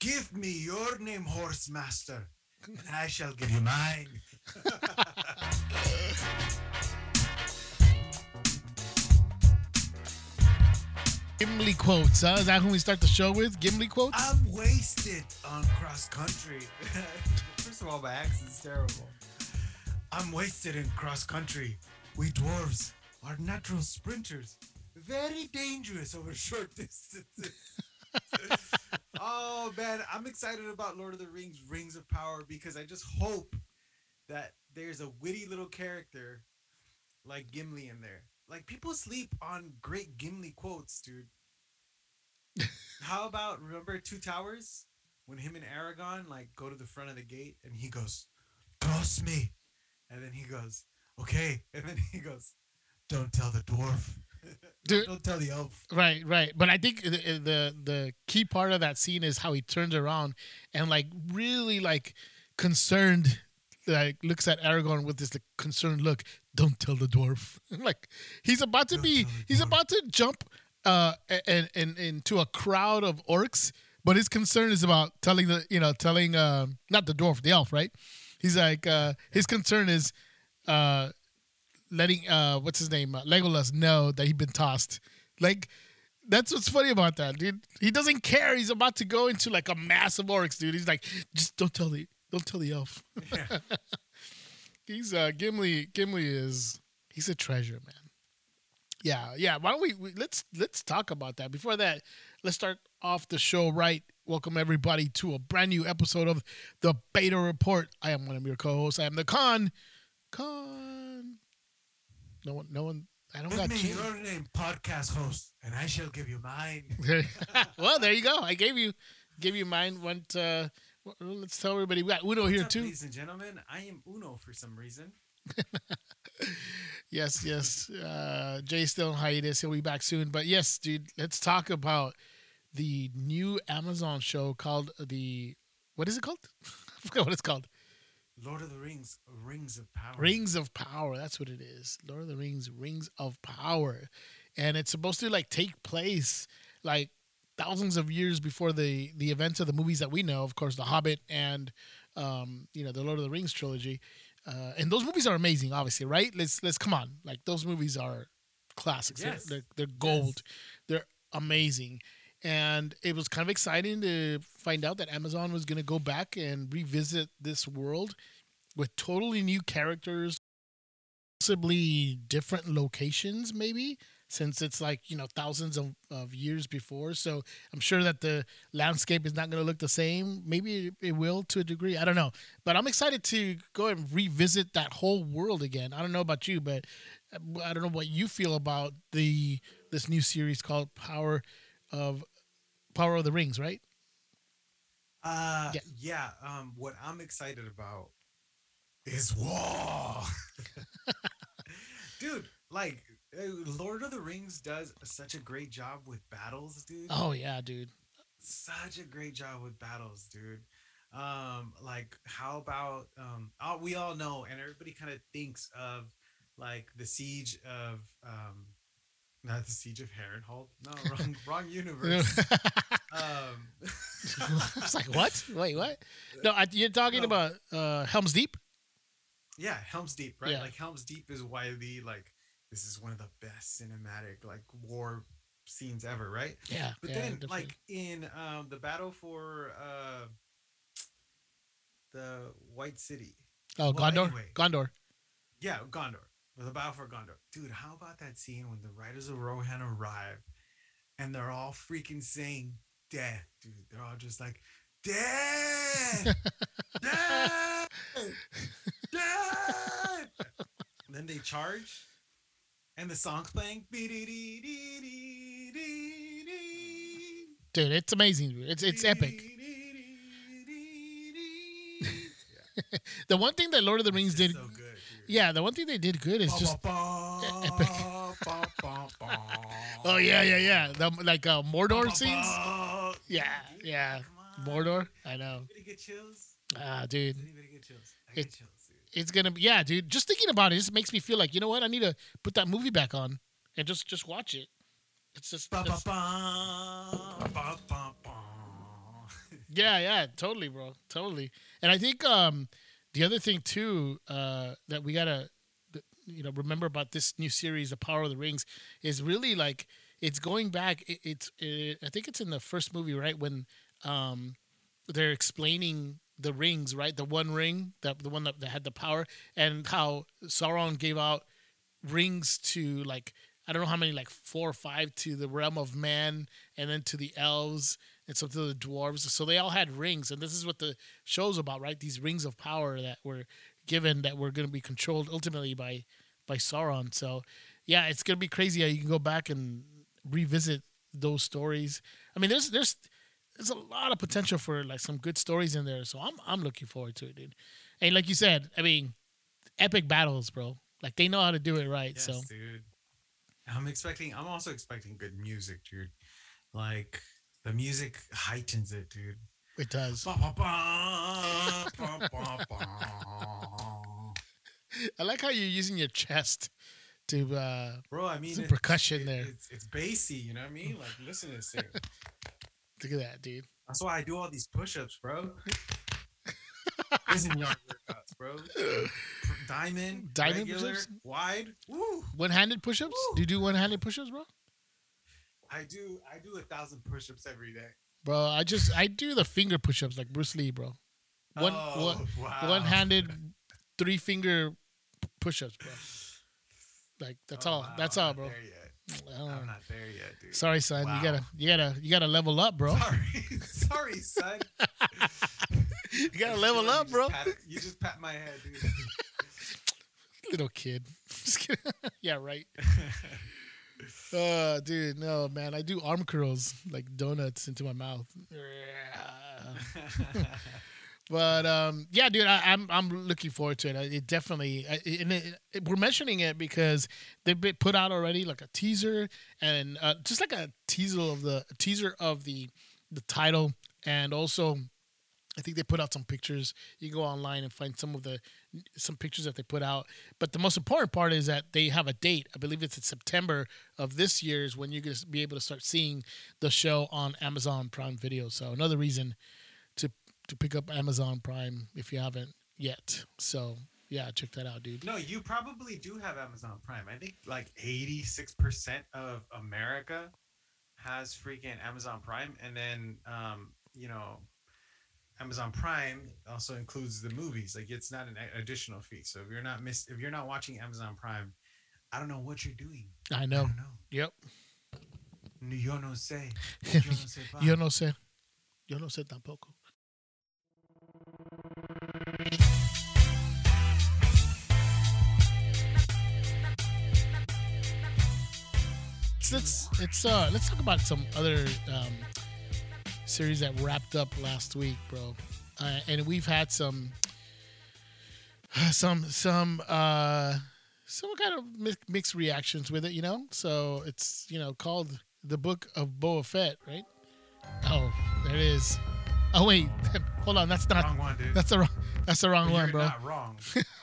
Give me your name, horse master, and I shall give you mine. Gimli quotes, huh? Is that who we start the show with? Gimli quotes? I'm wasted on cross country. First of all, my accent's terrible. I'm wasted in cross country. We dwarves are natural sprinters, very dangerous over short distances. Oh man, I'm excited about Lord of the Rings Rings of Power because I just hope that there's a witty little character like Gimli in there. Like people sleep on great Gimli quotes, dude. How about remember Two Towers when him and Aragorn like go to the front of the gate and he goes, Cross me. and then he goes, okay, and then he goes, Don't tell the dwarf. Dude, don't tell the elf. Right, right. But I think the, the the key part of that scene is how he turns around and like really like concerned, like looks at Aragorn with this like, concerned look. Don't tell the dwarf. like he's about to Don't be, he's about to jump uh and and into a crowd of orcs. But his concern is about telling the you know telling uh, not the dwarf the elf right. He's like uh his concern is uh letting uh what's his name uh, Legolas know that he'd been tossed. Like that's what's funny about that, dude. He doesn't care. He's about to go into like a massive orcs, dude. He's like, just don't tell the don't tell the elf. Yeah. he's uh Gimli. Gimli is he's a treasure, man. Yeah, yeah. Why don't we, we let's let's talk about that. Before that, let's start off the show right. Welcome everybody to a brand new episode of the Beta Report. I am one of your co-hosts. I am the Con. Con. No one. No one. I don't Give got me your name, podcast host, and I shall give you mine. well, there you go. I gave you gave you mine. Went. Uh, let's tell everybody we got Uno What's here up, too. ladies and gentlemen. I am Uno for some reason. Yes, yes. Uh, Jay's still hiatus. He'll be back soon. But yes, dude, let's talk about the new Amazon show called the what is it called? I forgot what it's called. Lord of the Rings, Rings of Power. Rings of Power. That's what it is. Lord of the Rings, Rings of Power, and it's supposed to like take place like thousands of years before the the events of the movies that we know. Of course, The Hobbit and um, you know the Lord of the Rings trilogy. Uh, and those movies are amazing, obviously, right? Let's let's come on, like those movies are classics. They're- Yes. They're, they're gold. They're amazing. And it was kind of exciting to find out that Amazon was going to go back and revisit this world with totally new characters, possibly different locations, maybe since it's like you know thousands of, of years before. So I'm sure that the landscape is not going to look the same. Maybe it, it will to a degree. I don't know, but I'm excited to go and revisit that whole world again. I don't know about you, but uh, I don't know what you feel about the this new series called Power of Power of the Rings, right? Uh, Yeah. yeah. Um, what I'm excited about, Is war. dude, like uh, Lord of the Rings does such a great job with battles, dude. Oh yeah, dude. Such a great job with battles, dude. Um, like how about um? Oh, we all know, and everybody kind of thinks of like the siege of um, not the siege of Harrenhal. No, wrong, wrong universe. um, it's like what? Wait, what? No, I, you're talking No. about uh, Helm's Deep. yeah helm's deep right Yeah. like helm's deep is widely like this is one of the best cinematic like war scenes ever right Yeah, but yeah, then definitely. like in um the battle for uh the white city oh, well, Gondor, anyway. Gondor. yeah gondor the battle for gondor dude how about that scene when the riders of rohan arrive and they're all freaking saying death dude they're all just like death death death then they charge and the song's playing Dude, it's amazing. dude. It's it's epic. The one thing that Lord of the Rings did, so. Yeah, the one thing they did good is just, epic. oh yeah, yeah, yeah, the like uh, Mordor scenes. Yeah, yeah, Mordor. I know. Anybody get chills? Ah, dude, anybody get chills? I get It- chills, it's gonna be yeah, dude. Just thinking about it just makes me feel like you know what? I need to put that movie back on and just just watch it. It's just Ba, ba, ba, ba, ba, ba. Yeah, yeah, totally, bro, totally. And I think um, the other thing too uh, that we gotta, you know, remember about this new series, The Power of the Rings, is really like it's going back. It, it's it, I think it's in the first movie, right when um, they're explaining the rings, right? The one ring, that the one that, that had the power, and how Sauron gave out rings to like I don't know how many, like four or five to the realm of man, and then to the elves, and some to the dwarves. So they all had rings, and this is what the show's about, right? These rings of power that were given that were going to be controlled ultimately by by Sauron. So yeah, it's going to be crazy how you can go back and revisit those stories. I mean, there's there's there's a lot of potential for like some good stories in there. So I'm I'm looking forward to it, dude. And like you said, I mean, epic battles, bro. Like they know how to do it right. Yes, so dude. I'm expecting. I'm also expecting good music, dude. Like the music heightens it, dude. it does. Ba, ba, ba. I like how you're using your chest to uh Bro, I mean, Some it's- percussion it- there. It's it's bassy, you know what I mean? Like, listen to this thing. look at that, dude. That's why I do all these push-ups, bro. Prison yard workouts, bro. Diamond, Diamond regular, push-ups? wide. Woo! One-handed push-ups? Woo. Do you do one-handed push-ups, bro? I do. I do a thousand push-ups every day. Bro, I just I do the finger push-ups like Bruce Lee, bro. One Oh, one wow. one-handed three finger push-ups, bro. Like that's Oh, all. wow, That's all, bro. there yet. I don't I'm know. not there yet, dude. Sorry, son. Wow. You gotta you gotta you gotta level up, bro. Sorry, sorry, son. You gotta level up, bro. pat- you just pat my head, dude. Little kid. Yeah, right. Uh, dude, no, man. I do arm curls like donuts into my mouth. But um, yeah, dude, I, I'm I'm looking forward to it. It definitely, I- and it, it- we're mentioning it because they've been put out already like a teaser and uh, just like a teaser of the teaser of the the title, and also I think they put out some pictures. You go online and find some of the some pictures that they put out. But the most important part is that they have a date. I believe it's in September of this year is when you're going to be able to start seeing the show on Amazon Prime Video. So another reason to to pick up Amazon Prime if you haven't yet. So yeah, check that out, dude. no, you probably do have Amazon Prime. I think like 86% of America has freaking Amazon Prime. And then, um, you know, Amazon Prime also includes the movies. Like it's not an additional fee. So if you're not miss, if you're not watching Amazon Prime, I don't know what you're doing. I I know. don't know. Yep. Yo no sé. Yo no sé. Yo no sé. Yo no sé tampoco. Let's let's it's, uh let's talk about some other um, series that wrapped up last week, bro. Uh, and we've had some some some uh some kind of mi- mixed reactions with it, you know. So it's you know called the Book of Boba Fett, right? Oh, there it is. Oh wait, hold on. That's not. Wrong one, dude. That's the wrong. That's the wrong one, you're bro. not wrong.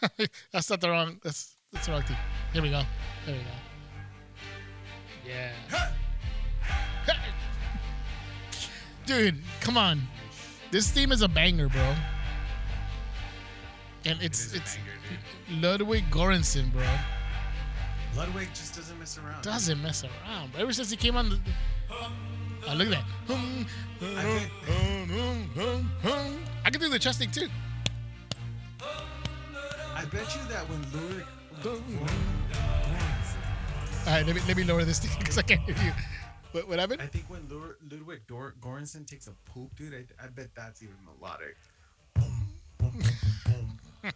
that's not the wrong. That's that's the wrong thing. Here we go. There we go. Yeah. Dude, come on. This theme is a banger, bro. And it's a it's banger. Ludwig Göransson, bro. Ludwig just doesn't mess around. Doesn't mess around. Ever since he came on the. Oh, look at that. I can do the chest thing too. I bet you that when Ludwig. All right, let me let me lower this thing because I can't hear you. What what happened? I think when Lur- Ludwig Dor- Göransson takes a poop, dude, I, I bet that's even melodic. Boom, boom, boom, boom, boom.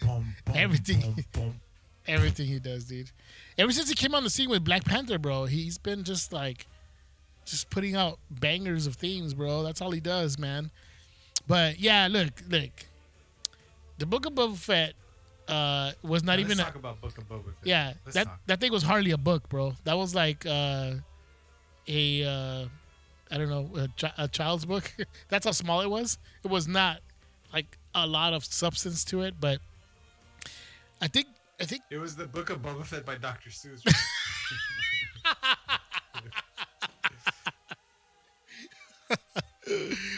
Boom, boom, Everything. boom, boom. Everything he does, dude. Ever since he came on the scene with Black Panther, bro, he's been just like, just putting out bangers of themes, bro. That's all he does, man. But yeah, look, look. The Book of Boba Fett uh, was not Now, even. Let's A, talk about Book of Boba Fett. yeah, Let's that talk. that thing was hardly a book, bro. That was like uh, a, uh, I don't know, a, a child's book. That's how small it was. It was not like a lot of substance to it, but I think I think It was the Book of Boba Fett by Dr. Seuss.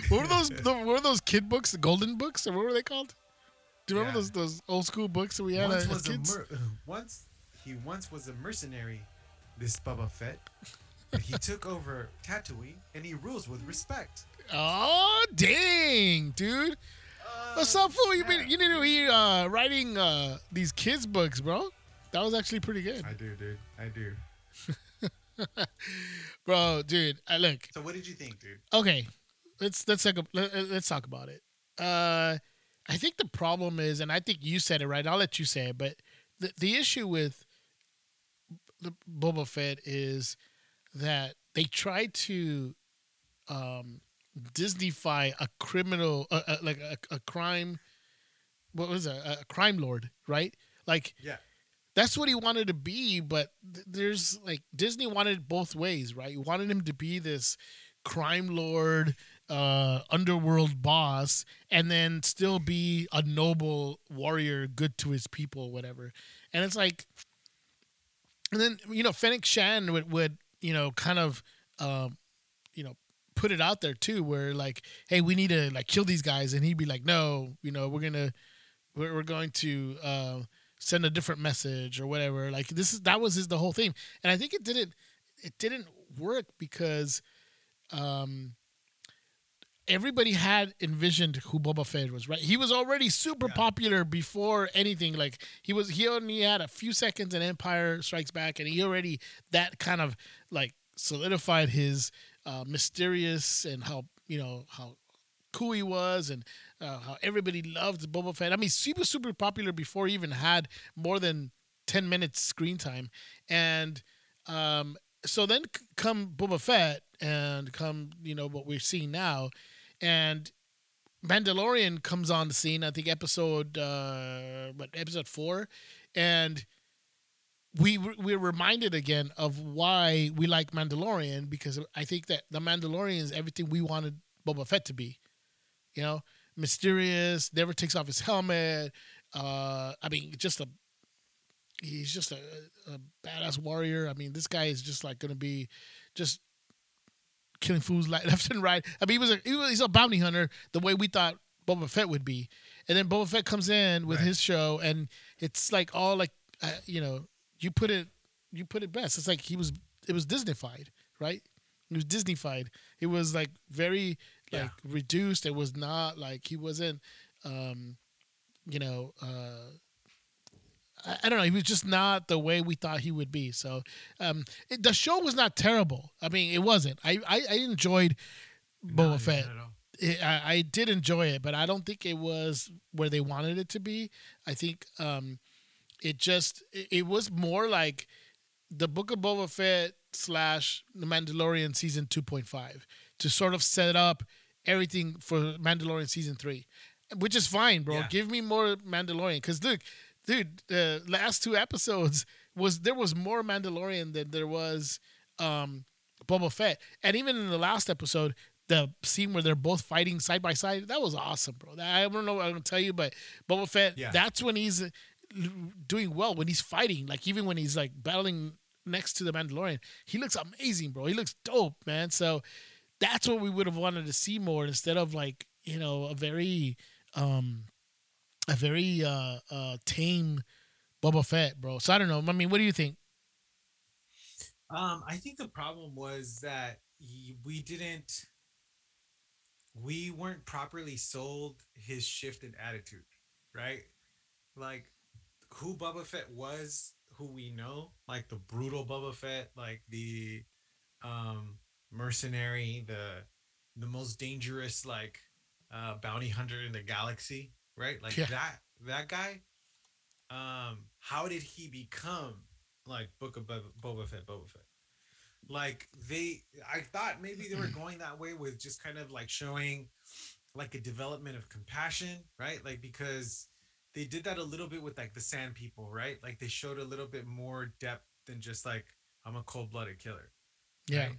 what were those? The, what were those kid books? The golden books, or what were they called? Do you remember Yeah. those those old school books that we had once as was a kids? mer- once he once was a mercenary, this Boba Fett. He took over Tatooine and he rules with respect. oh dang, dude! What's up, fool? You been you need to be uh, writing uh, these kids books, bro. That was actually pretty good, I do, dude. I do. bro, dude. Uh, look, So what did you think, dude? okay, let's let's talk, let, let's talk about it. Uh, I think the problem is, and I think you said it right. I'll let you say it, but the the issue with the Boba Fett is that they tried to um, Disneyfy a criminal, uh, uh, like a, a crime. What was it? A, a crime lord, right? Like Yeah. that's what he wanted to be, but th- there's like Disney wanted it both ways, right? You wanted him to be this crime lord, uh, underworld boss, and then still be a noble warrior, good to his people, whatever. And it's like, and then you know, Fennec Shand would, would you know, kind of, um, you know, put it out there too, where like, hey, we need to like kill these guys, and he'd be like, no, you know, we're gonna, we're, we're going to. Uh, send a different message or whatever. Like this is that was his the whole thing, and I think it didn't it didn't work because um everybody had envisioned who Boba Fett was. Right, he was already super Yeah. popular before anything. Like he was he only had a few seconds in Empire Strikes Back, and he already that kind of like solidified his uh, mysterious and how you know how cool he was and uh, how everybody loved Boba Fett. I mean, super super popular before he even had more than ten minutes screen time, and um, so then c- come Boba Fett and come you know what we're seeing now, and Mandalorian comes on the scene. I think episode uh, what episode four, and we we're reminded again of why we like Mandalorian because I think that the Mandalorian is everything we wanted Boba Fett to be. You know, mysterious, never takes off his helmet. Uh, I mean, just a he's just a, a badass warrior. I mean, this guy is just like gonna be just killing fools left and right. I mean, he was a he was, he's a bounty hunter the way we thought Boba Fett would be, and then Boba Fett comes in with Right. his show, and it's like all like uh, you know you put it you put it best. It's like he was it was Disneyfied, right? It was Disneyfied. It was like very like Yeah. reduced. It was not like he wasn't um you know uh I, don't know. He was just not the way we thought he would be. So um, it, the show was not terrible. I mean, it wasn't. I I, I enjoyed Boba Fett. not at all. It, I, I did enjoy it, but I don't think it was where they wanted it to be. I think um, it just it, it was more like the Book of Boba Fett slash The Mandalorian season two point five to sort of set up everything for Mandalorian season three, which is fine, bro. Yeah. Give me more Mandalorian because look, dude, the last two episodes was there was more Mandalorian than there was um, Boba Fett, and even in the last episode, the scene where they're both fighting side by side, that was awesome, bro. I don't know what I'm gonna tell you, but Boba Fett, Yeah. that's when he's uh, doing well when he's fighting. Like even when he's like battling next to the Mandalorian, he looks amazing, bro. He looks dope, man. So that's what we would have wanted to see more instead of like you know a very um a very uh uh tame Boba Fett, bro. So I don't know. I mean, what do you think? Um, I think the problem was that we didn't, we weren't properly sold his shift in attitude, right? Like who Boba Fett was, who we know, like the brutal Boba Fett, like the um mercenary, the the most dangerous like uh bounty hunter in the galaxy, right? Like Yeah. that that guy. Um, how did he become like Book of Boba Boba Fett, Boba Fett? Like they, I thought maybe they were going that way with just kind of like showing like a development of compassion, right? Like because they did that a little bit with like the Sand People, right? Like they showed a little bit more depth than just like I'm a cold blooded killer. Yeah. right?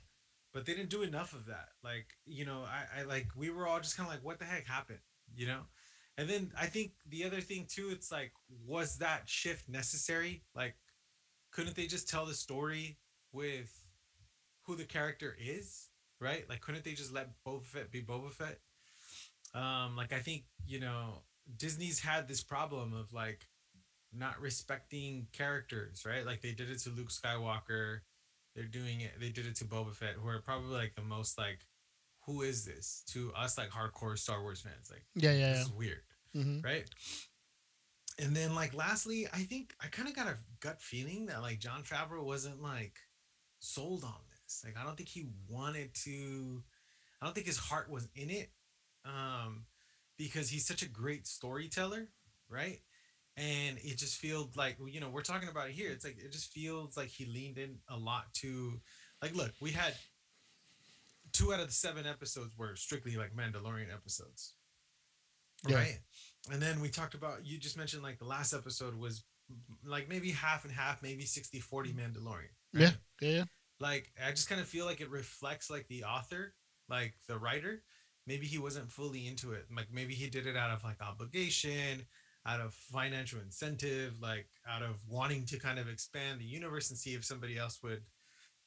But they didn't do enough of that. Like, you know, I, I like we were all just kind of like, what the heck happened? You know? And then I think the other thing too, it's like, was that shift necessary? Like, couldn't they just tell the story with who the character is? Right? Like, couldn't they just let Boba Fett be Boba Fett? um like i think you know disney's had this problem of like not respecting characters right like they did it to luke skywalker they're doing it they did it to boba fett who are probably like the most like who is this to us like hardcore star wars fans like Yeah, yeah, this yeah. is weird hmm right? And then like lastly i think i kind of got a gut feeling that like john favreau wasn't like sold on this. Like i don't think he wanted to i don't think his heart was in it um because he's such a great storyteller right? And it just feels like you know we're talking about it here it's like it just feels like he leaned in a lot to like look we had two out of the seven episodes were strictly like mandalorian episodes Yeah. right and then we talked about you just mentioned like the last episode was like maybe half and half maybe 60 40 mandalorian right? Yeah, yeah, yeah. like i just kind of feel like it reflects like the author like the writer maybe he wasn't fully into it like maybe he did it out of like obligation out of financial incentive like out of wanting to kind of expand the universe and see if somebody else would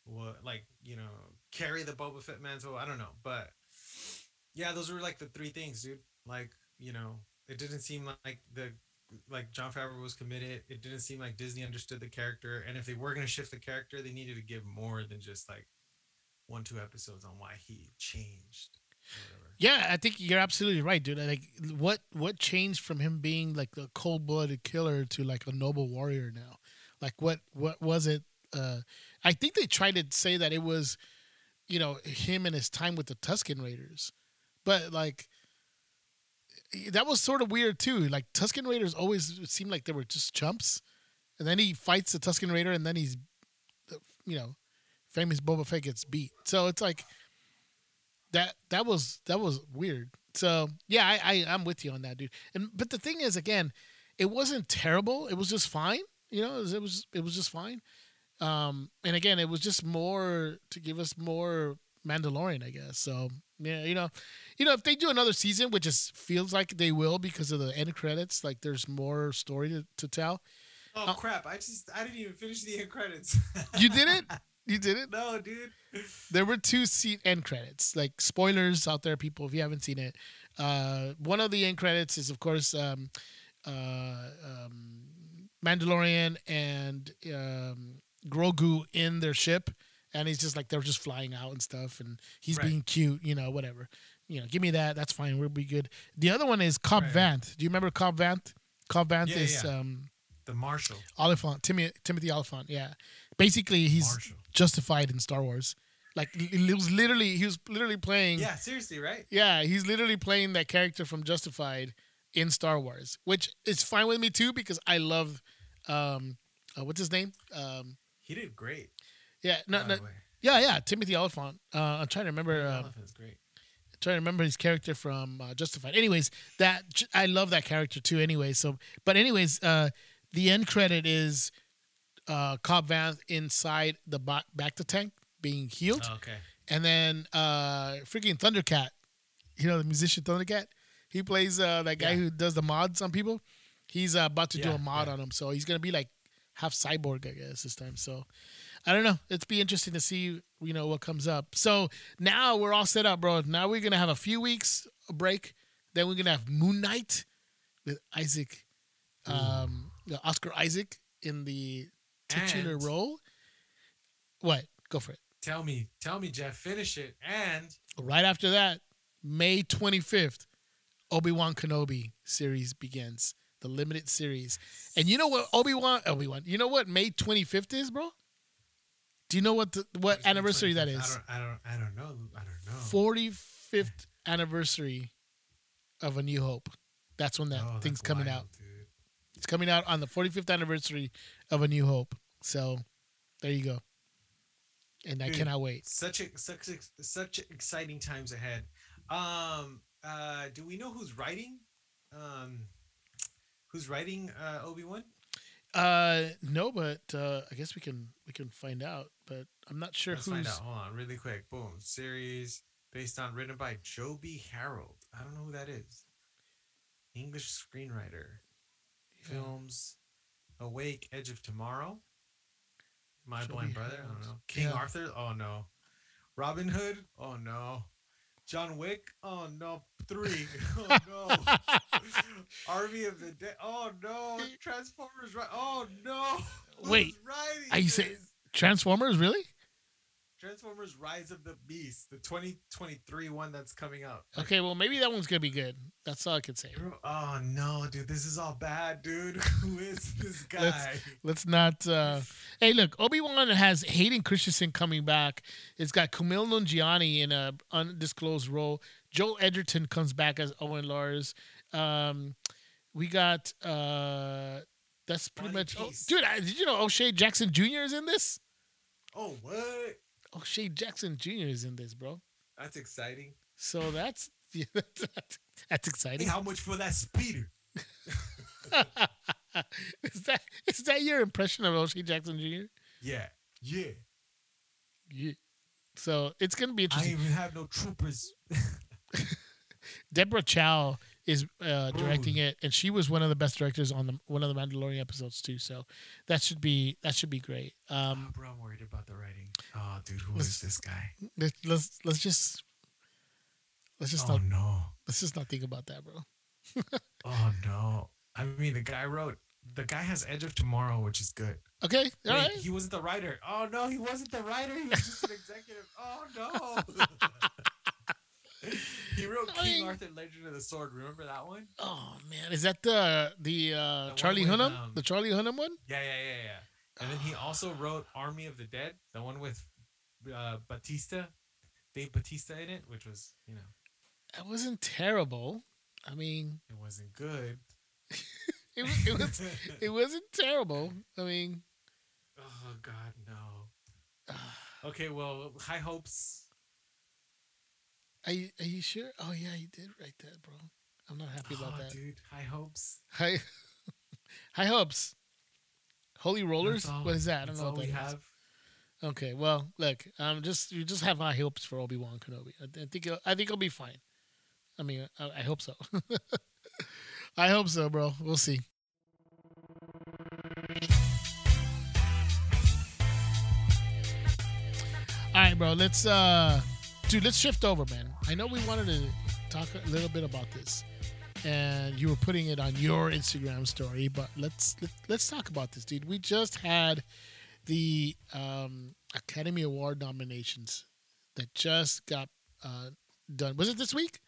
would like you know carry the Boba Fett mantle i don't know but yeah those were like the three things dude like you know it didn't seem like the like John Favreau was committed. It didn't seem like Disney understood the character, and if they were going to shift the character, they needed to give more than just like one two episodes on why he changed. Yeah, I think you're absolutely right, dude. Like, what what changed from him being like a cold blooded killer to like a noble warrior now? Like, what what was it? Uh, I think they tried to say that it was, you know, him and his time with the Tusken Raiders, but like, that was sort of weird too. Like Tusken Raiders always seemed like they were just chumps, and then he fights the Tusken Raider, and then he's, you know, famous Boba Fett gets beat. So it's like that that was that was weird. So yeah, I, I I'm with you on that, dude. And but the thing is, again, it wasn't terrible. It was just fine. You know, it was it was, it was just fine. Um, and again, it was just more to give us more Mandalorian, I guess. So yeah, you know, you know, if they do another season, which is feels like they will because of the end credits, like there's more story to, to tell. Oh Uh, crap! I just I didn't even finish the end credits. You did it? You did it? no, dude. there were two seat end credits like spoilers out there people if you haven't seen it uh one of the end credits is of course um uh um mandalorian and um grogu in their ship and he's just like they're just flying out and stuff and he's Right. being cute you know whatever you know give me that that's fine we'll be good the other one is cobb Right. vanth do you remember cobb vanth cobb vanth Yeah, is yeah. um The Marshall. olyphant timothy timothy olyphant yeah basically he's Marshall. justified in Star Wars. Like it was literally he was literally playing Yeah, seriously, right? yeah, he's literally playing that character from Justified in Star Wars, which is fine with me too because I love um uh, what's his name? Um He did great. Yeah, no, no, yeah, yeah, Timothy Olyphant. Uh I'm trying to remember The uh, Elephant's great. trying to remember his character from uh, Justified. Anyways, that I love that character too. Anyway, so but anyways, uh, the end credit is uh, Cobb Vanth inside the ba- bacta tank being healed, Oh, okay. and then uh, freaking Thundercat, you know the musician Thundercat, he plays uh, that guy Yeah. who does the mods on people. He's uh, about to do a mod yeah. on him, so he's gonna be like half cyborg, I guess this time. So I don't know. It's be interesting to see, you know, what comes up. So now we're all set up, bro. Now we're gonna have a few weeks break. Then we're gonna have Moon Knight with Isaac, um, Oscar Isaac in the titular And- role. What? Go for it. Tell me, tell me, Jeff, finish it. And Right after that, May twenty fifth, Obi Wan Kenobi series begins. The limited series. And you know what Obi Wan Obi Wan. You know what May twenty fifth is, bro? Do you know what the, what May anniversary that 25th? is? I don't, I don't, I don't know. I don't know. Forty fifth anniversary of A New Hope. That's when that Oh, thing's coming wild, out. dude. It's coming out on the forty fifth anniversary of A New Hope. So there you go. And I cannot wait. Such a, such a, such exciting times ahead. Um, uh, do we know who's writing? Um, who's writing uh, Obi Wan? Uh no, but uh I guess we can we can find out, but I'm not sure Let's who's find out. Hold on, really quick. Boom. Series based on written by Joby Harold. I don't know who that is. English screenwriter. Films Awake, Edge of Tomorrow. My Joby Blind Brother. I don't know. King Yeah. Arthur. Oh no. Robin Hood. Oh no. John Wick. Oh no, three. Oh no. Army of the Dead. Oh no. Transformers. Right. Oh no. Wait, are you saying-? Transformers, really? Transformers: Rise of the Beast, the 2023 one that's coming out. Okay, well maybe that one's gonna be good. That's all I can say. Oh no, dude, this is all bad, dude. Who is this guy? Let's- Let's not. Uh... Hey, look, Obi Wan has Hayden Christensen coming back. It's got Kumail Nanjiani in a undisclosed role. Joel Edgerton comes back as Owen Lars. Um, we got. Uh, that's pretty Bonnie much. Oh, dude, I, did you know O'Shea Jackson Jr. is in this? Oh, what? Oh, O'Shea Jackson Jr. is in this, bro. That's exciting. So that's yeah, that's, that's Hey, exciting. how much for that speeder? is that is that your impression of O'Shea Jackson Jr.? Yeah, yeah. Yeah. So it's gonna be I interesting. ain't even have no troopers. Deborah Chow is uh, directing it, and she was one of the best directors on the one of the Mandalorian episodes too. So that should be that should be great. Oh, Um, bro, I'm worried about the writing. Oh, dude, who is this guy? let's let's, let's just let's just Oh not no. let's just not think about that, bro. Oh no. I mean, the guy wrote. The guy has Edge of Tomorrow, which is good. Okay, all Wait, right. He wasn't the writer. Oh no, he wasn't the writer. He was just an executive. Oh no. he wrote I King mean- Arthur: Legend of the Sword. Remember that one? Oh man, is that the the uh, one Charlie with, Hunnam? um, the Charlie Hunnam one? Yeah, yeah, yeah, yeah. And then he also wrote Army of the Dead, the one with uh, Batista, Dave Batista in it, which was, you know, It wasn't terrible. I mean, it wasn't good. it was it was it wasn't terrible. I mean, oh God, no. Okay, well, high hopes. Are you, are you sure? Oh yeah, you did write that, bro. I'm not happy about oh, that. dude, high hopes. High, high hopes. Holy rollers. All- what is that? I don't know what we that is. have. Okay, well, look, um, just you just have high hopes for Obi Wan Kenobi. I, I think I think he'll be fine. I mean, I, I hope so. I hope so, bro. We'll see. All right, bro. Let's uh, dude. Let's shift over, man. I know we wanted to talk a little bit about this, and you were putting it on your Instagram story, but let's let, let's talk about this, dude. We just had the um, Academy Award nominations that just got uh, done. Was it this week?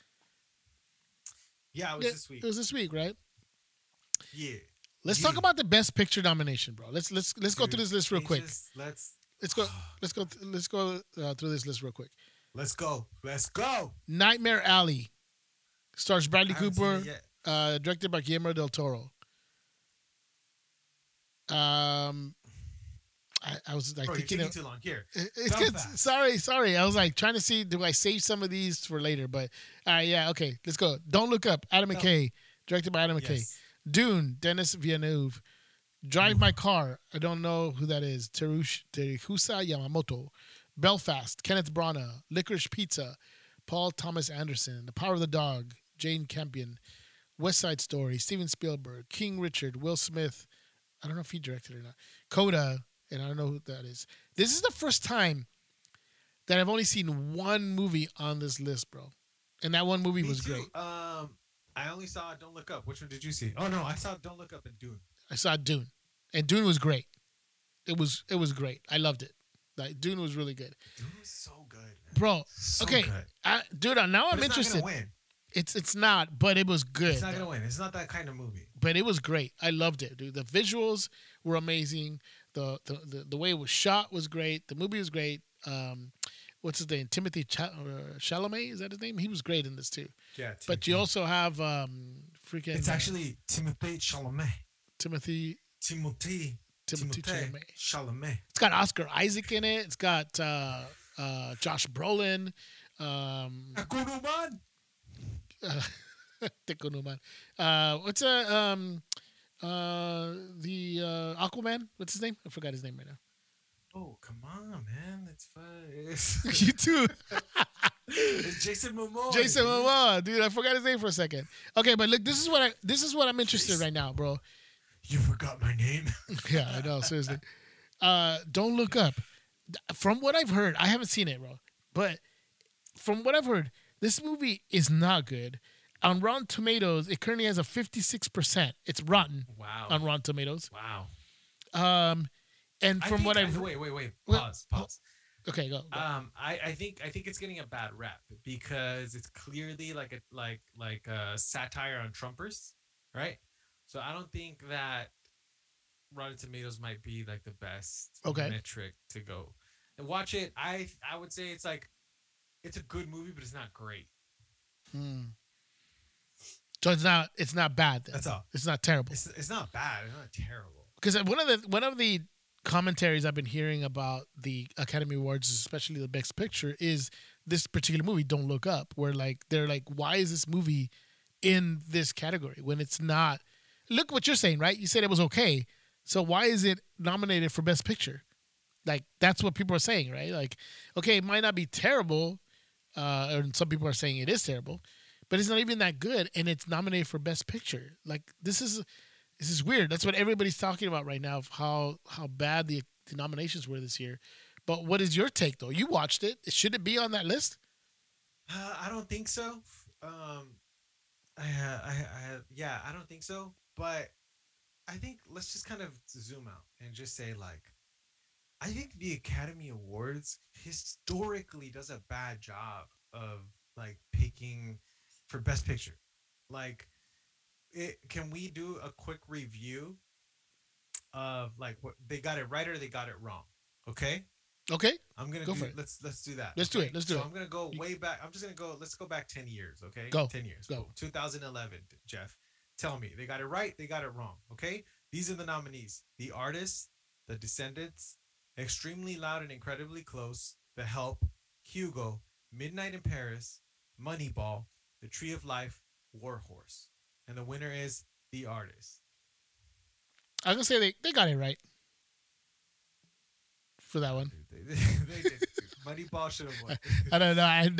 Yeah, it was Yeah, this week. It was this week, right? yeah. Let's Yeah. talk about the best picture nomination, bro. Let's let's let's go through this list real quick. just- let's Let's go. Let's go. Let's go uh, through this list real quick. Let's go. Let's go. Nightmare Alley stars Bradley I haven't seen Cooper, uh, directed by Guillermo del Toro. Um, I, I was like Bro, thinking. Of, too long. Here. it- it's Go good. Sorry, sorry. I was like trying to see do I save some of these for later, but all right, yeah, okay. Let's go. Don't look up. Adam No. McKay, directed by Adam McKay. Dune, Denis Villeneuve. Drive My Car. I don't know who that is. Terush, Teruhusa Yamamoto. Belfast, Kenneth Branagh. Licorice Pizza, Paul Thomas Anderson. The Power of the Dog, Jane Campion. West Side Story, Steven Spielberg. King Richard, Will Smith. I don't know if he directed it or not. Coda, and I don't know who that is. This is the first time that I've only seen one movie on this list, bro. And that one movie Me was too. great. Um, I only saw Don't Look Up. Which one did you see? Oh no, I saw Don't Look Up and Dune. I saw Dune, and Dune was great. It was it was great. I loved it. Like Dune was really good, Dune was so good, man. bro. So okay, good. I, dude, now I'm it's interested. Not gonna win. It's it's not, but it was good. It's not though. gonna win. It's not that kind of movie. But it was great. I loved it, dude. The visuals were amazing. The the the, the way it was shot was great. The movie was great. Um, what's his name? Timothy Ch- uh, Chalamet is that his name? He was great in this too. Yeah. But you also have um, freaking It's uh, actually Timothée Chalamet. Timothy Timothy. Timothy Chalamet. Chalamet. It's got Oscar Isaac in it. It's got uh, uh, Josh Brolin. Um, Akunuman. uh. Uh, what's uh, um, uh, the uh, Aquaman? What's his name? I forgot his name right now. Oh come on, man. That's fun. you too, it's Jason Momoa. Jason dude. Momoa, dude. I forgot his name for a second. Okay, but look, this is what I this is what I'm interested in right now, bro. You forgot my name. yeah, I know. Seriously, uh, don't look up. From what I've heard, I haven't seen it, bro. But from what I've heard, This movie is not good. On Rotten Tomatoes, it currently has a 56%. It's rotten Wow. on Rotten Tomatoes. wow. Um, and from think what I- I've wait, wait, wait. Well, Pause. Pause. okay, go. go. Um, I, I think I think it's getting a bad rep because it's clearly like a like like a satire on Trumpers, right? So I don't think that Rotten Tomatoes might be like the best Okay. metric to go and watch it. I I would say it's like it's a good movie, but it's not great. Hmm. So it's not it's not bad. Then. That's all. It's not terrible. It's, it's not bad. It's not terrible. because one of the one of the commentaries I've been hearing about the Academy Awards, especially the Best Picture, is this particular movie. Don't look up. Where like they're like, why is this movie in this category when it's not? Look what you're saying, right? You said it was okay, so why is it nominated for Best Picture? Like that's what people are saying, right? Like, okay, it might not be terrible, uh, and some people are saying it is terrible, but it's not even that good, and it's nominated for Best Picture. Like this is this is weird. That's what everybody's talking about right now how how bad the, the nominations were this year. But what is your take though? You watched it. Should it be on that list? Uh, I don't think so. Um, I, I, I, yeah, I don't think so. But I think let's just kind of zoom out and just say like, I think the Academy Awards historically does a bad job of like picking for Best Picture. Like, it can we do a quick review of like what they got it right or they got it wrong? Okay. Okay. I'm gonna Go do, for it. let's let's do that. Let's do it, let's do so it. I'm gonna go way back. I'm just gonna go. Let's go back ten years. Okay. Go, Ten years. go. 2011. Jeff, tell me they got it right. They got it wrong. Okay. These are the nominees: The Artist, The Descendants, Extremely Loud and Incredibly Close, The Help, Hugo, Midnight in Paris, Moneyball, The Tree of Life, Warhorse. And the winner is The Artist. I was gonna say they, they got it right for that one. Dude, they, they did. Moneyball should have won. I don't know. I,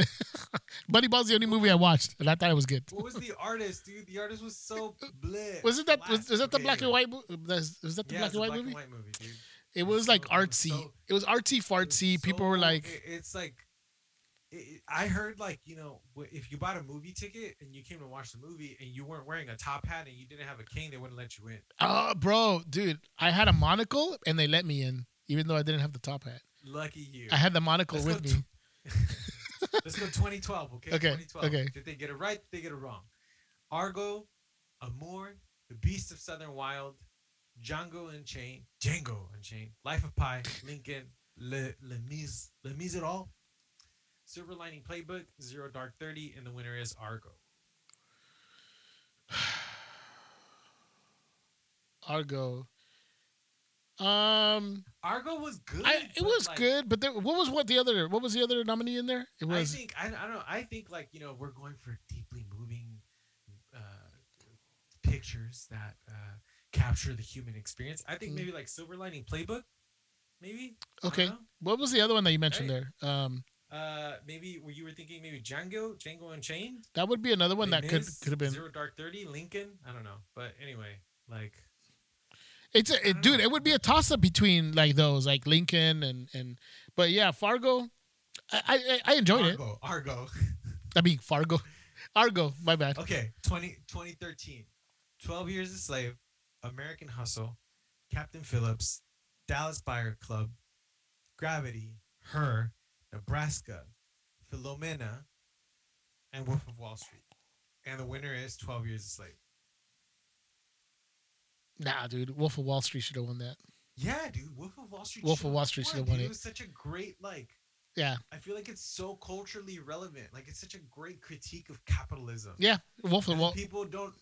Buddy Ball's the only movie I watched, and I thought it was good. What was the artist, dude? The artist was so bleh. Was it that? Was, was that the Okay, black and white? Was, was that the Yeah, black and white black movie? and white movie, dude. It was like so- artsy. so- it was artsy It was fartsy. People were like, it- it's like, it- I heard like you know if you bought a movie ticket and you came to watch the movie and you weren't wearing a top hat and you didn't have a cane, they wouldn't let you in. "Oh, bro, dude, I had a monocle and they let me in, even though I didn't have the top hat. Lucky you. I had the monocle Let's with me. Let's go 2012. Okay. Okay, 2012. okay. Did they get it right? Did they get it wrong? Argo, Amour, The Beast of Southern Wild, Django Unchained, Django Unchained, Life of Pi, Lincoln, Le, Le, Mise, Le Miserable, Silver Lining Playbook, Zero Dark Thirty, and the winner is Argo. Argo. Um, Argo was good. I, it was like, good, but there, what was what the other? What was the other nominee in there? It was. I think I, I don't know. I think like you know we're going for deeply moving uh, pictures that uh, capture the human experience. I think Mm. maybe like Silver Lining Playbook, maybe. Okay. What was the other one that you mentioned Right. there? Um, Uh, maybe were you were thinking maybe Django, Django Unchained, that would be another one Les that could could have been. Zero Dark Thirty, Lincoln. I don't know, but anyway, like It's a, it, dude. It would be a toss up between like those, like Lincoln and and. But yeah, Fargo. I I, I enjoyed it. Argo, Argo. I mean Fargo, Argo. My bad. Okay, 20, 2013. 12 Years a Slave, American Hustle, Captain Phillips, Dallas Buyer Club, Gravity, Her, Nebraska, Philomena, and Wolf of Wall Street. And the winner is 12 Years a Slave. Nah, dude. Wolf of Wall Street should have won that. Yeah, dude. Wolf of Wall Street. Wolf of Wall Street should've won dude. it. It was such a great, like, Yeah, I feel like it's so culturally relevant. Like, it's such a great critique of capitalism. yeah. Wolf of Wall. people don't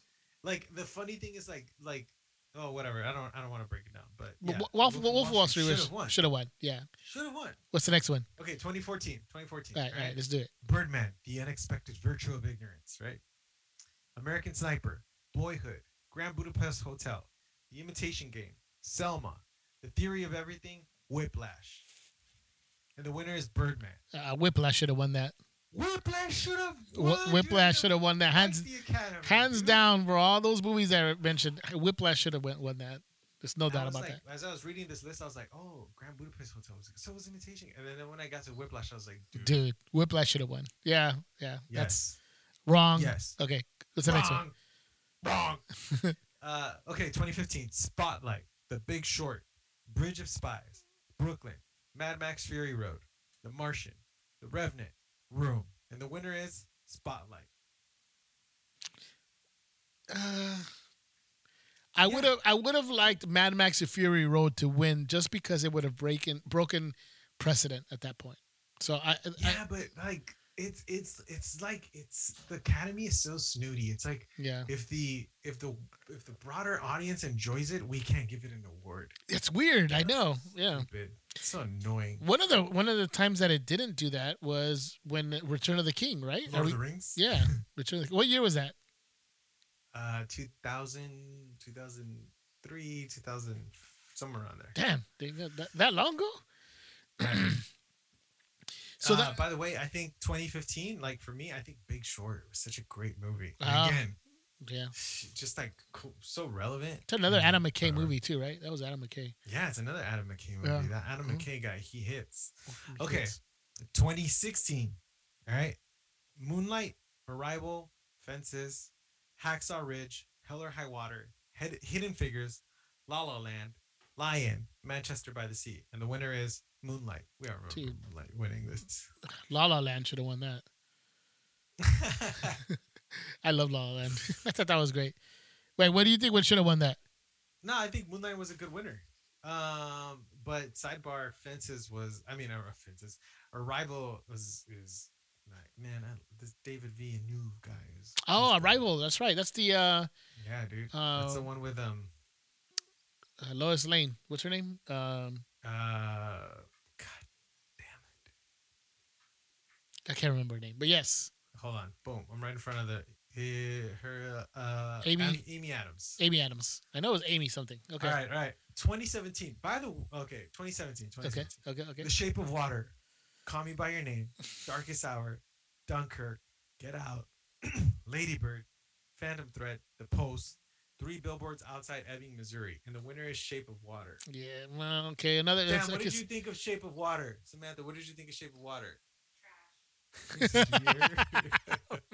like the funny thing is like like oh whatever I don't I don't want to break it down but yeah, Wolf, Wolf, of Wall Street should have won should have won. Yeah. should have won What's the next one? okay 2014 2014 All right, all right. Let's do it. Birdman the unexpected virtue of ignorance right American Sniper Boyhood Grand Budapest Hotel The Imitation Game Selma The Theory of Everything Whiplash and the winner is Birdman Uh, Whiplash should have won that. Whiplash should have Wh- Whiplash should have won that. Hands Academy, hands dude. down for all those movies that I mentioned. Whiplash should have won, won that. There's no I doubt about like, that. As I was reading this list, I was like, "Oh, Grand Budapest Hotel was so was Imitation." And then when I got to Whiplash, I was like, "Dude, Dude, Whiplash should have won. Yeah, yeah. That's yes, wrong. yes, Okay. What's the next one? wrong." uh, okay, 2015, Spotlight, The Big Short, Bridge of Spies, Brooklyn, Mad Max Fury Road, The Martian, The Revenant, Room, and the winner is Spotlight. Uh, I Yeah. would have I would have liked Mad Max and Fury Road to win just because it would have breaking broken precedent at that point. So I, I Yeah, but like it's it's it's like it's the Academy is so snooty. It's like yeah. if the if the if the broader audience enjoys it, we can't give it an award. It's weird. I know. Yeah. It's so annoying. One of the one of the times that it didn't do that was when Return of the King, right? Lord we- of the Rings. yeah. Return of the, what year was that? Uh, 2000, 2003, 2000, somewhere around there. Damn. That, that long ago? so uh, that by the way, I think 2015, like for me, I think Big Short was such a great movie. Ah. Again, yeah. just like co- so relevant. It's another Adam McKay Uh, movie too, right? That was Adam McKay. Yeah, it's another Adam McKay movie. Yeah. That Adam Mhm. McKay guy, he hits. Okay. 2016. All right. Moonlight, Arrival, Fences, Hacksaw Ridge, Hell or High Water, Head, Hidden Figures, La La Land, Lion, Manchester by the Sea. And the winner is Moonlight. We remember Dude. Moonlight winning this. La La Land should have won that. I love La La Land. I thought that was great. Wait, what do you think? What should have won that? no, I think Moonlight was a good winner. Um, but sidebar Fences was, I mean, uh, Fences, Arrival was, is, like, man, I, this Denis Villeneuve guy is. Oh. Arrival. That's right. That's the uh, Yeah, dude. That's the Uh, one with um uh, Lois Lane. What's her name? Um, uh God damn it! I can't remember her name, but yes. Hold on. Boom. I'm right in front of the her uh Amy- Amy Adams. Amy Adams. I know it was Amy something. Okay. All right, all right. 2017. By the okay, 2017, Okay. 2017. Okay. Okay. The Shape of Water, Call Me by Your Name, Darkest Hour, Dunkirk, Get Out, Lady Bird, Phantom Thread, The Post, Three Billboards Outside Ebbing, Missouri, and the winner is Shape of Water. Yeah. Well, okay. Another. That's- what I did you think of Shape of Water? Samantha, what did you think of Shape of Water? Trash.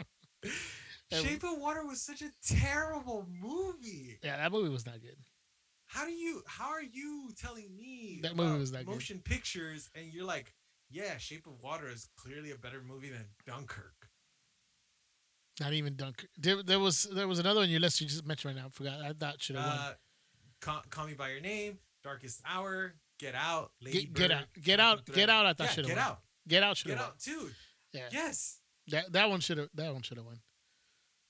Shape of Water was such a terrible movie. yeah, that movie was not good. How do you how are you telling me That movie was not good. motion pictures and you're like, yeah, Shape of Water is clearly a better movie than Dunkirk. Not even Dunk. There, there was there was another on your list you just mentioned right now. I forgot. I thought should have won. Uh, call, call Me by Your Name, Darkest Hour, Get Out, Lady Get, get out. Get out. Get out. I thought Yeah, should have Get won. Out. Get out should Get have won. Out, dude. Yeah. Yes. That that one should have. That one should have won.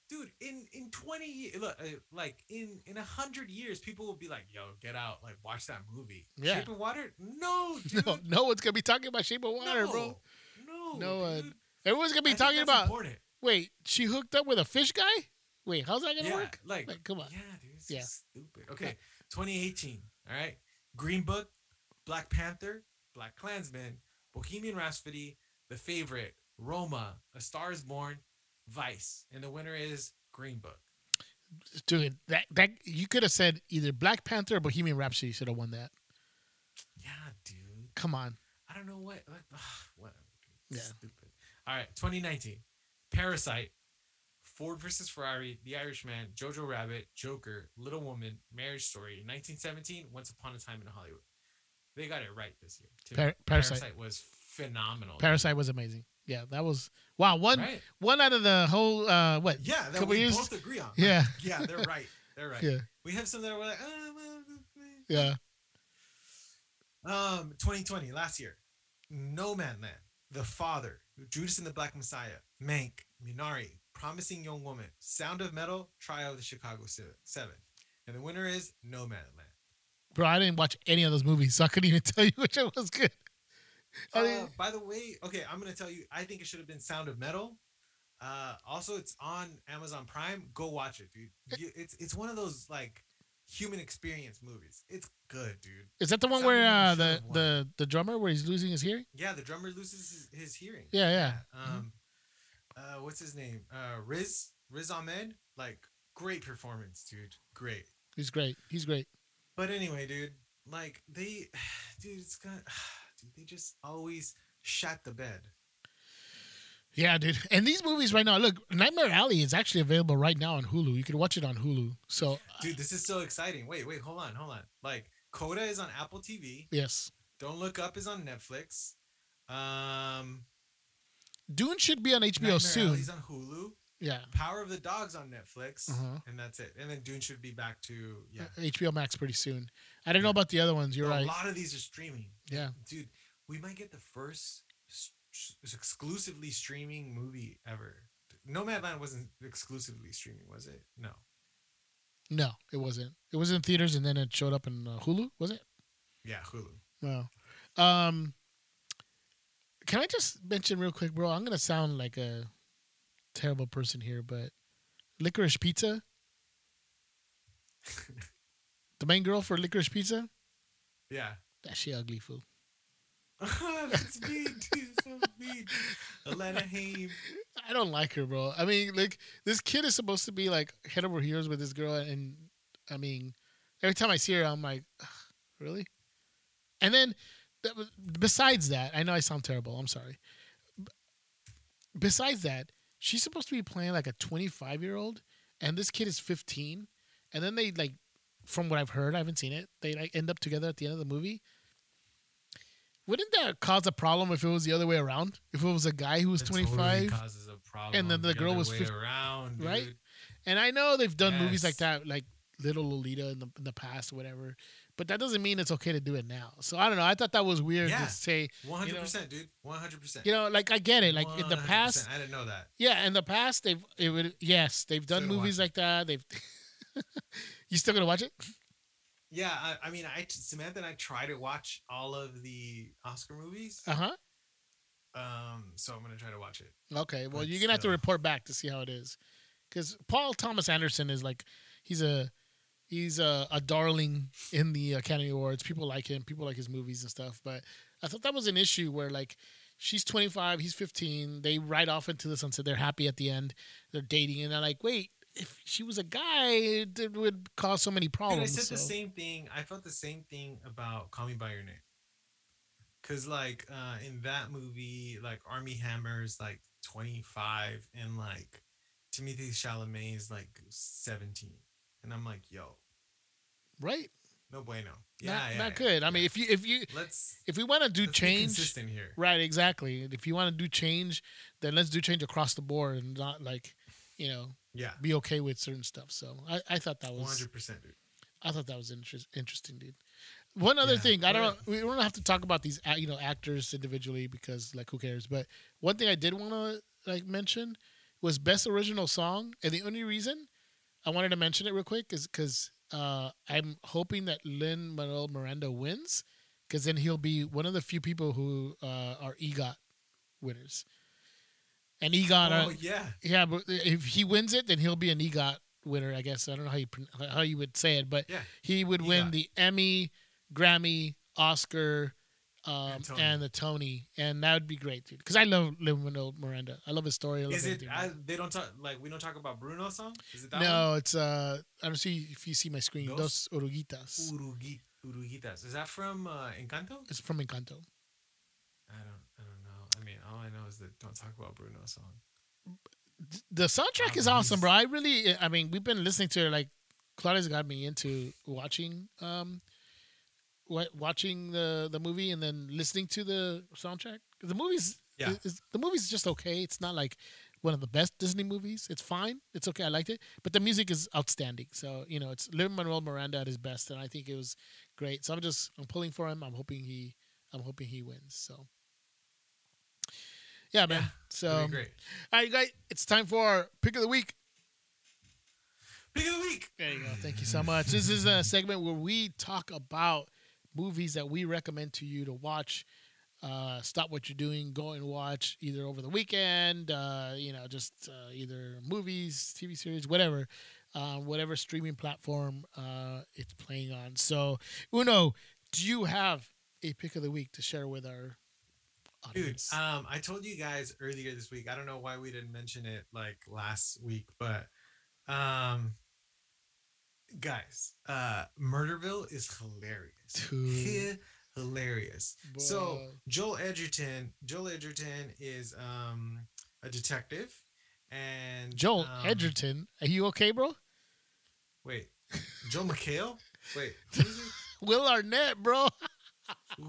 dude in in 20 ye- look uh, like in in a hundred years people will be like yo get out like watch that movie Yeah. shape of water no dude No, no one's gonna be talking about Shape of Water, no, bro. no No one. Everyone's gonna be I talking about. important. Wait, she hooked up with a fish guy. Wait, how's that gonna yeah work? like, Like, come on. yeah dude it's Yeah. stupid okay 2018 all right green book black panther black klansman bohemian rhapsody the favorite roma a star is born vice and the winner is green book Dude, that that you could have said either Black Panther or Bohemian Rhapsody should have won that. yeah dude Come on. I don't know what. Like, ugh, whatever. Dude. Yeah. Stupid. All right. 2019. Parasite. Ford versus Ferrari. The Irishman. Jojo Rabbit. Joker. Little Woman. Marriage Story. 1917. Once Upon a Time in Hollywood. They got it right this year. too. Par- Parasite. Parasite was phenomenal. dude. Parasite was amazing. Yeah, that was wow. One Right? one out of the whole uh what? Yeah, that couple we years- both agree on. Yeah. yeah, they're right. They're right. Yeah. We have some that were like, uh, well, Yeah. Um, 2020, last year. Nomadland, The Father, Judas and the Black Messiah, Mank, Minari, Promising Young Woman, Sound of Metal, Trial of the Chicago Seven. And the winner is No Man Bro, I didn't watch any of those movies, so I couldn't even tell you which one was good. I Uh, by the way, okay, I'm gonna tell you, I think it should have been Sound of Metal. Uh, also, it's on Amazon Prime. Go watch it, dude. You, it's it's one of those like human experience movies. It's good, dude. Is that the one where uh, the, the the drummer where he's losing his hearing? Yeah, the drummer loses his, his hearing. Yeah, yeah. Mm-hmm. Um, uh, what's his name? Uh, Riz Riz Ahmed. Like great performance, dude. Great. He's great. He's great. But anyway, dude, like they, dude, it's got, dude, they just always shat the bed. Yeah, dude. And these movies right now, look, Nightmare Alley is actually available right now on Hulu. You can watch it on Hulu. So, Dude, this is so exciting. Wait, wait, hold on, hold on. Like Coda is on Apple TV. yes. Don't Look Up is on Netflix. Um, Dune should be on HBO Nightmare soon. Alley's on Hulu. Yeah. Power of the Dog's on Netflix, Uh-huh. and that's it. And then Dune should be back to yeah. HBO Max pretty soon. I don't know about the other ones. You're But right. A lot of these are streaming. Yeah. dude, we might get the first exclusively streaming movie ever. Nomadland wasn't exclusively streaming, was it? No. No, it wasn't. It was in theaters and then it showed up in uh, Hulu, was it? Yeah, Hulu. No. Um, can I just mention real quick, bro? I'm gonna sound like a terrible person here, but Licorice Pizza, the main girl for Licorice Pizza, Yeah. that she ugly fool. That's mean, dude. So. Alana Haim. I don't like her, bro. I mean, like this kid is supposed to be like head over heels with this girl, and I mean, every time I see her, I'm like, really? And then, besides that, I know I sound terrible. I'm sorry. Besides that, she's supposed to be playing like a 25 year old, and this kid is 15. And then they like, from what I've heard, I haven't seen it. They like end up together at the end of the movie. Wouldn't that cause a problem if it was the other way around? If it was a guy who was 25 totally causes a problem. and then the girl other was way 50 around, dude. right? And I know they've done movies like that, like Little Lolita in the in the past, or whatever. But that doesn't mean it's okay to do it now. So I don't know. I thought that was weird Yeah. to say. One hundred percent, dude. One hundred percent. You know, like I get it. Like in the past, I didn't know that. yeah, in the past they've it would yes they've done Still movies like that. They've. you still gonna watch it? Yeah, I, I mean, I Samantha and I try to watch all of the Oscar movies. Uh huh. Um, so I'm gonna try to watch it. Okay. Well, But you're gonna have to report back to see how it is, because Paul Thomas Anderson is like, he's a, he's a, a darling in the Academy Awards. People like him. People like his movies and stuff. But I thought that was an issue where like, she's 25, he's 15. They ride off into the sunset. They're happy at the end. They're dating, and they're like, wait, if she was a guy, it would cause so many Dude, I problems. said the same thing. I felt the same thing about Call Me by Your Name. Cause like uh, in that movie, like Armie Hammer's like 25 and like Timothée Chalamet is like 17, and I'm like, yo, right? no bueno. Yeah, not yeah, not yeah, good. I mean, if you if you let's if we want to do change, consistent here. Right, exactly. If you want to do change, then let's do change across the board and not like, you know, Yeah, be okay with certain stuff. So I, I thought that was 100, percent dude. I thought that was interest, interesting, dude. One other Yeah, thing, I don't we don't have to talk about these you know actors individually because like who cares. But one thing I did want to like mention was best original song, and the only reason I wanted to mention it real quick is because uh, I'm hoping that Lin Manuel Miranda wins, because then he'll be one of the few people who uh, are EGOT winners. And EGOT, Oh uh, yeah, yeah, but if he wins it, then he'll be an EGOT winner. I guess I don't know how you how you would say it, but yeah. he would win the Emmy, Grammy, Oscar, um, And and the Tony, and that would be great, dude. Because I love Lin Manuel Miranda. I love his story. I love Is it? I, they don't talk like we don't talk about Bruno's song. Is it that no, it's uh, I don't see if you see my screen. Dos, one? Urugi, Oruguitas. Is that from uh, Encanto? It's from Encanto. I don't. I don't know. I mean, all I know is that don't talk about Bruno's song. The soundtrack is awesome, bro. I really, I mean, we've been listening to it. Like, Claudia's got me into watching, um, wa- watching the the movie and then listening to the soundtrack. The movie's Yeah. is, the movie's just okay. It's not like one of the best Disney movies. It's fine. It's okay. I liked it, but the music is outstanding. So you know, it's Lin Manuel Miranda at his best, and I think it was great. So I'm just I'm pulling for him. I'm hoping he I'm hoping he wins. So. Yeah, man. Yeah, so, great. all right, guys, it's time for our pick of the week. Pick of the week. There you go. Thank you so much. This is a segment where we talk about movies that we recommend to you to watch. Uh, stop what you're doing, go and watch either over the weekend, uh, you know, just uh, either movies, TV series, whatever, uh, whatever streaming platform uh, it's playing on. So, Uno, do you have a pick of the week to share with our Dude, um, I told you guys earlier this week. I don't know why we didn't mention it like last week, but um, guys, uh, Murderville is hilarious. Dude. hilarious. So Joel Edgerton, Joel Edgerton is um a detective, and Joel um, Edgerton, are you okay, bro? Wait, Joel McHale. Wait, Will Arnett, bro.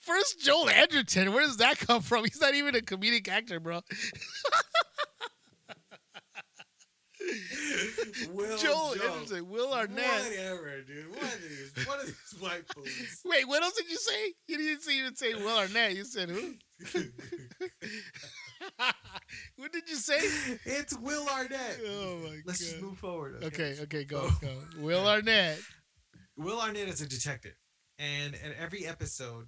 First Joel Edgerton. Where does that come from? He's not even a comedic actor, bro. Will Joel Joe. Edgerton, Will Arnett. Whatever, dude. What are these? What are these white fools? Wait, what else did you say? You didn't even say Will Arnett. You said who? what did you say? it's Will Arnett. Oh my God. Let's just move forward. Okay, okay, go, Oh. go. Will Arnett. Will Arnett is a detective, and in every episode,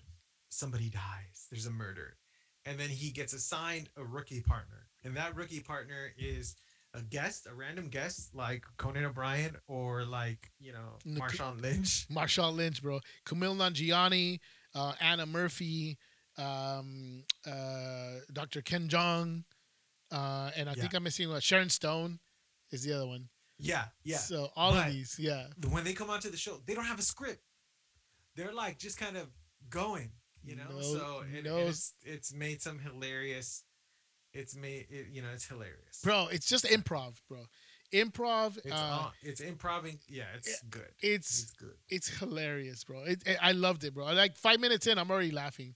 somebody dies. There's a murder, and then he gets assigned a rookie partner, and that rookie partner is a guest, a random guest like Conan O'Brien or like you know Marshawn Lynch. Marshawn Lynch, bro. Kumail Nanjiani, uh, Annie Murphy, um, uh, Dr. Ken Jeong, uh, and I think I'm missing one. Sharon Stone is the other one. Yeah, yeah. So all of these, yeah. when they come onto the show, they don't have a script. They're like just kind of going, you know. No- so it, no- it's it's made some hilarious. It's made it, you know it's hilarious. Bro, it's just improv, bro. Improv. It's uh, it's improving. Yeah, it's good. it's It's good. it's hilarious, bro. It, it- I loved it, bro. Like five minutes in, I'm already laughing,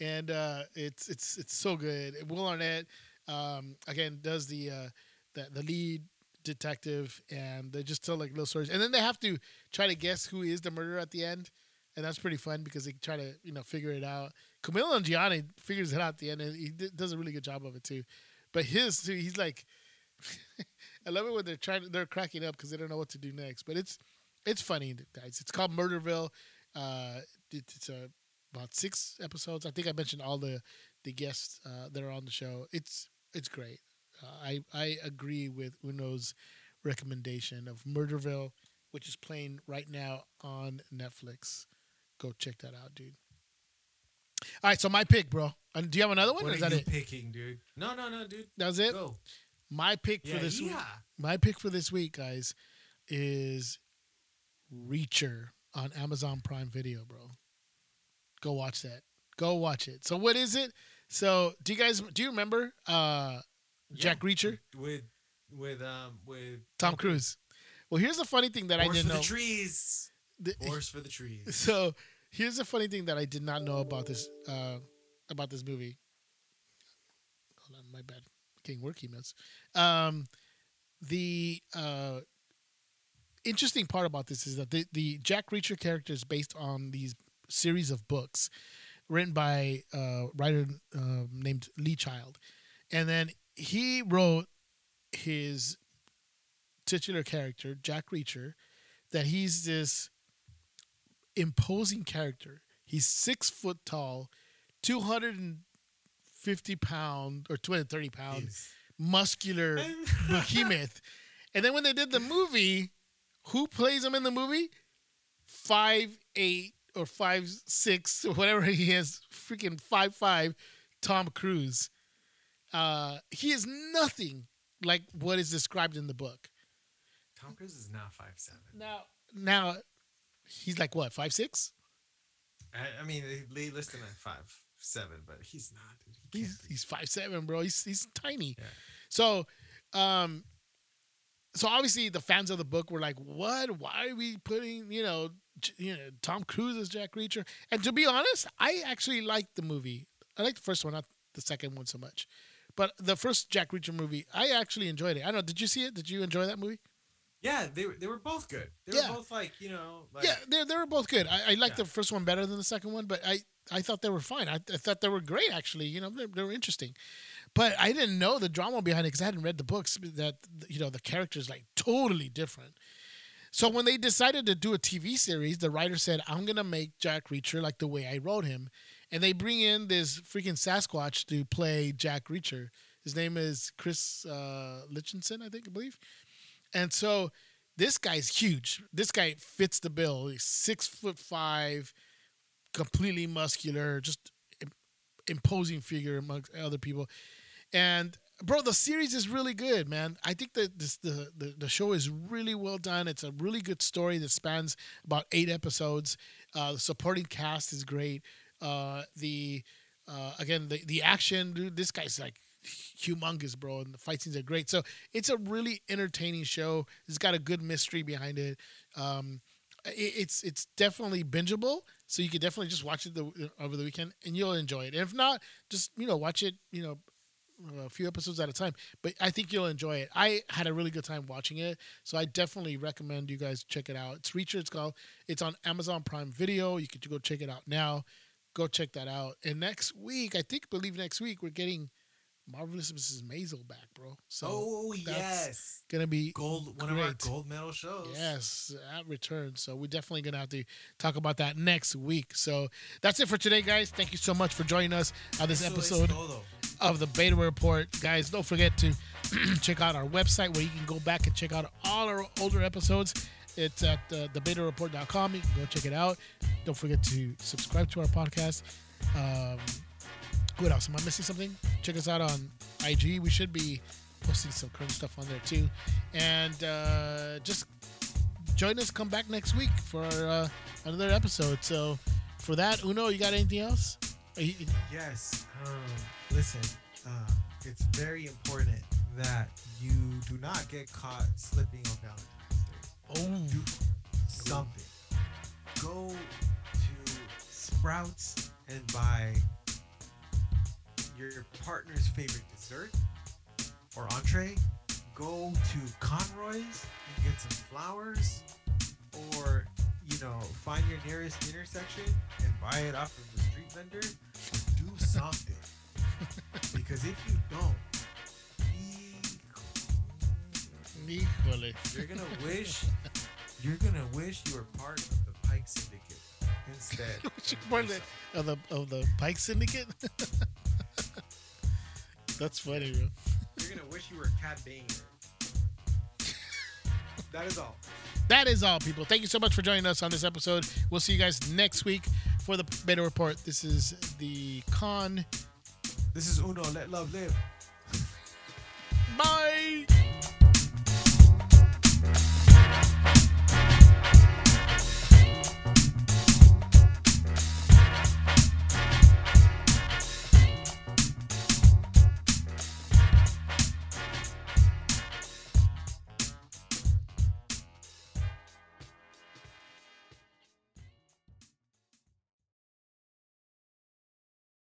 and uh, it's it's it's so good. Will Arnett, um, again, does the uh, the the lead detective, and they just tell like little stories, and then they have to try to guess who is the murderer at the end, and that's pretty fun because they try to you know figure it out. Kumail Nanjiani figures it out at the end, and he does a really good job of it too. But his, too, he's like, I love it when they're trying, they're cracking up because they don't know what to do next. But it's it's funny, guys. It's called Murderville. Uh, it, it's uh, about six episodes. I think I mentioned all the the guests uh, that are on the show. It's it's great. Uh, I I agree with Uno's recommendation of Murderville, which is playing right now on Netflix. Go check that out, dude. All right, so my pick, bro. Uh, do you have another one? What or is that it? picking, dude? No, no, no, dude. That was it. Go. My pick Yeah, for this week. yeah. My pick for this week, guys, is Reacher on Amazon Prime Video, bro. Go watch that. Go watch it. So what is it? So do you guys do you remember uh Jack Reacher? with with um with Tom Cruise. Well, here's the funny thing that I didn't know. the trees. The- Horse for the trees. so here's the funny thing that I did not know about this uh about this movie. Hold on, my bad. Getting work emails. Um the uh interesting part about this is that the, the Jack Reacher character is based on these series of books written by a writer uh, named Lee Child. And then he wrote his titular character, Jack Reacher, that he's this imposing character. He's six foot tall, 250 pound or 230 pound, Yes. muscular behemoth. And then when they did the movie, who plays him in the movie? Five eight or five six or whatever he is, freaking five five, Tom Cruise. Uh, he is nothing like what is described in the book. Tom Cruise is not five seven. Now, now, he's like what five six? I, I mean, they list him at five seven, but he's not. He He's he's five seven, bro. He's he's tiny. Yeah. So, um, so obviously the fans of the book were like, "What? Why are we putting you know, you know, Tom Cruise as Jack Reacher?" And to be honest, I actually liked the movie. I liked the first one, not the second one so much. But the first Jack Reacher movie, I actually enjoyed it. I don't know. Did you see it? Did you enjoy that movie? Yeah, they were they were both good. They Yeah. were both like you know like yeah, they they were both good. I, I liked Yeah. the first one better than the second one, but I I thought they were fine. I, I thought they were great actually. You know, they, they were interesting, but I didn't know the drama behind it because I hadn't read the books. That you know the characters like totally different. So when they decided to do a TV series, the writer said, "I'm gonna make Jack Reacher like the way I wrote him," and they bring in this freaking Sasquatch to play Jack Reacher. His name is Chris uh, Litchinson, I think, I believe. And so this guy's huge. This guy fits the bill. He's six foot five, completely muscular, just imposing figure amongst other people. And bro, the series is really good, man. I think that this the, the the show is really well done. It's a really good story that spans about eight episodes. Uh, the supporting cast is great. Uh, the uh, again the the action, dude. This guy's like humongous, bro, and the fight scenes are great. So it's a really entertaining show. It's got a good mystery behind it. Um, it it's it's definitely bingeable, so you can definitely just watch it the, over the weekend and you'll enjoy it. And if not, just you know watch it, you know, a few episodes at a time. But I think you'll enjoy it. I had a really good time watching it, so I definitely recommend you guys check it out. It's Reacher. It's called. It's on Amazon Prime Video. You can go check it out now. Go check that out. And next week, I think, believe next week, we're getting Marvelous Mrs. Maisel back, bro. So oh yes, gonna be gold. One of our gold medal shows. Yes, at return. So we're definitely gonna have to talk about that next week. So that's it for today, guys. Thank you so much for joining us on this Eso episode of the Beta Report. Guys, don't forget to check out our website where you can go back and check out all our older episodes. It's at uh, thebetareport.com. You can go check it out. Don't forget to subscribe to our podcast. Um, what else? Am I missing something? Check us out on IG. We should be posting some current stuff on there too. And uh, just join us. Come back next week for uh, another episode. So for that, Uno, you got anything else? You- Yes. Um, listen, uh, it's very important that you do not get caught slipping on Valentine's Day. oh, Something. Go to Sprouts and buy your partner's favorite dessert or entree. Go to Conroy's and get some flowers, or you know, find your nearest intersection and buy it off of the street vendor. Do something. because if you don't, híjole. you're gonna wish you're gonna wish you were part of the Pyke Syndicate instead. Part of the of the Pyke Syndicate. That's funny, bro. You're gonna wish you were a Cad Bane. that is all. That is all, people. Thank you so much for joining us on this episode. We'll see you guys next week for the Beta Report. This is the con. This is Uno. Let love live. Bye.